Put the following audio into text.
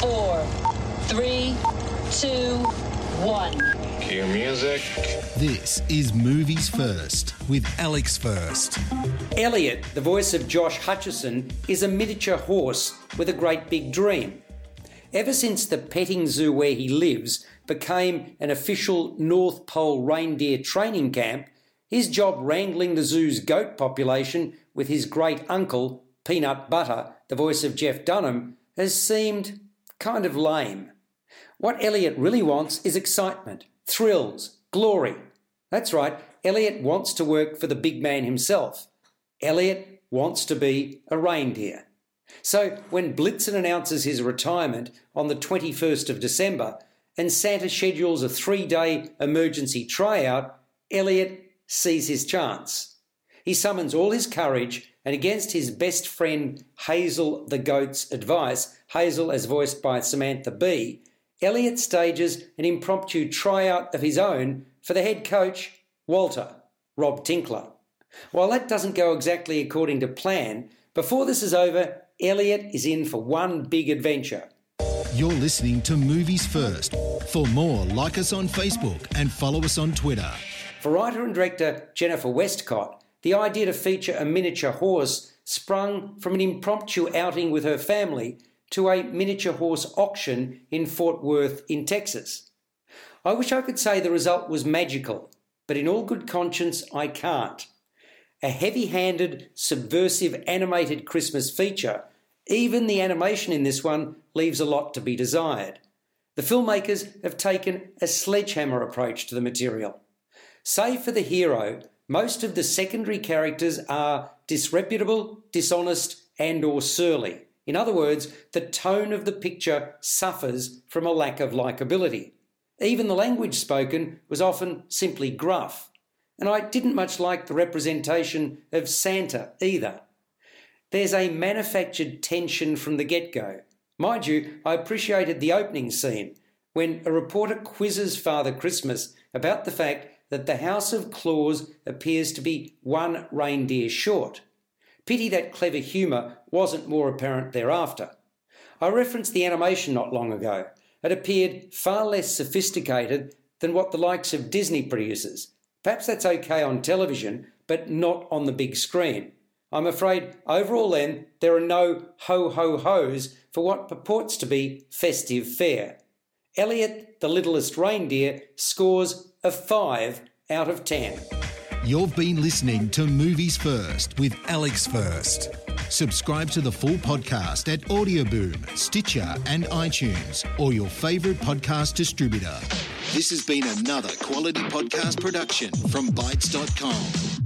four, three, two, one. Cue music. This is Movies First with Alex First. Elliot, the voice of Josh Hutcherson, is a miniature horse with a great big dream. Ever since the petting zoo where he lives became an official North Pole reindeer training camp, his job wrangling the zoo's goat population with his great uncle, Peanut Butter, the voice of Jeff Dunham, has seemed kind of lame. What Elliot really wants is excitement, thrills, glory. That's right, Elliot wants to work for the big man himself. Elliot wants to be a reindeer. So when Blitzen announces his retirement on the 21st of December and Santa schedules a three day emergency tryout, Elliot sees his chance. He summons all his courage and, against his best friend Hazel the Goat's advice, Hazel as voiced by Samantha Bee, Elliot stages an impromptu tryout of his own for the head coach, Walter, Rob Tinkler. While that doesn't go exactly according to plan, before this is over, Elliot is in for one big adventure. You're listening to Movies First. For more, like us on Facebook and follow us on Twitter. For writer and director Jennifer Westcott, the idea to feature a miniature horse sprung from an impromptu outing with her family to a miniature horse auction in Fort Worth in Texas. I wish I could say the result was magical, but in all good conscience, I can't. A heavy handed, subversive animated Christmas feature, even the animation in this one leaves a lot to be desired. The filmmakers have taken a sledgehammer approach to the material. Save for the hero, most of the secondary characters are disreputable, dishonest, and or surly. In other words, the tone of the picture suffers from a lack of likability. Even the language spoken was often simply gruff, and I didn't much like the representation of Santa either. There's a manufactured tension from the get go. Mind you, I appreciated the opening scene when a reporter quizzes Father Christmas about the fact that the House of Claus appears to be one reindeer short. Pity that clever humour wasn't more apparent thereafter. I referenced the animation not long ago. It appeared far less sophisticated than what the likes of Disney produces. Perhaps that's okay on television, but not on the big screen. I'm afraid overall, then, there are no ho ho ho's for what purports to be festive fare. Elliot, the littlest reindeer, scores a 5 out of 10. You've been listening to Movies First with Alex First. Subscribe to the full podcast at Audioboom, Stitcher, and iTunes, or your favourite podcast distributor. This has been another quality podcast production from Bytes.com.